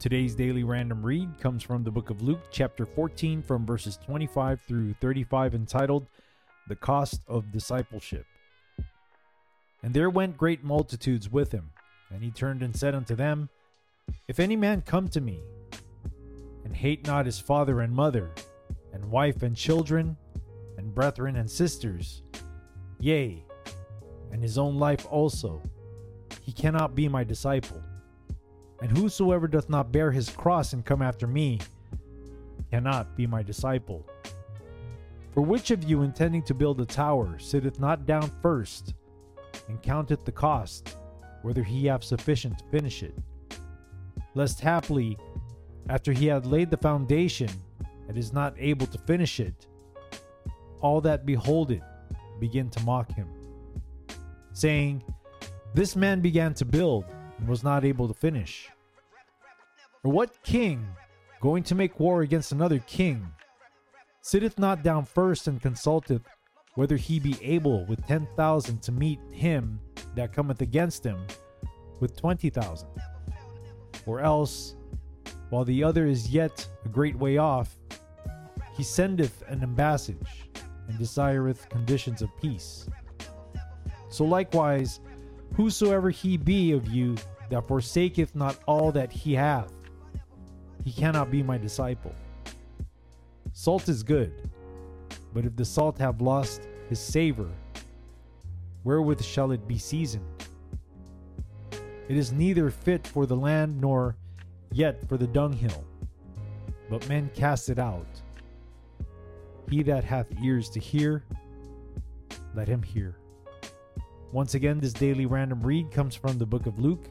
Today's daily random read comes from the book of Luke, chapter 14, from verses 25 through 35, entitled The Cost of Discipleship. And there went great multitudes with him, and he turned and said unto them, If any man come to me, and hate not his father and mother, and wife and children, and brethren and sisters, yea, and his own life also, he cannot be my disciple. And whosoever doth not bear his cross and come after me cannot be my disciple. For which of you intending to build a tower sitteth not down first and counteth the cost, whether he have sufficient to finish it? Lest haply, after he had laid the foundation and is not able to finish it, all that behold it begin to mock him, saying, This man began to build was not able to finish. Or what king, going to make war against another king, sitteth not down first and consulteth whether he be able with ten thousand to meet him that cometh against him with twenty thousand? Or else, while the other is yet a great way off, he sendeth an ambassage and desireth conditions of peace. So likewise, whosoever he be of you that forsaketh not all that he hath, he cannot be my disciple. Salt is good, but if the salt have lost his savor, wherewith shall it be seasoned? It is neither fit for the land nor yet for the dunghill, but men cast it out. He that hath ears to hear, let him hear. Once again, this daily random read comes from the book of Luke,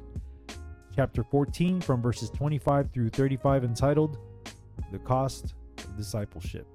chapter 14, from verses 25 through 35, entitled The Cost of Discipleship.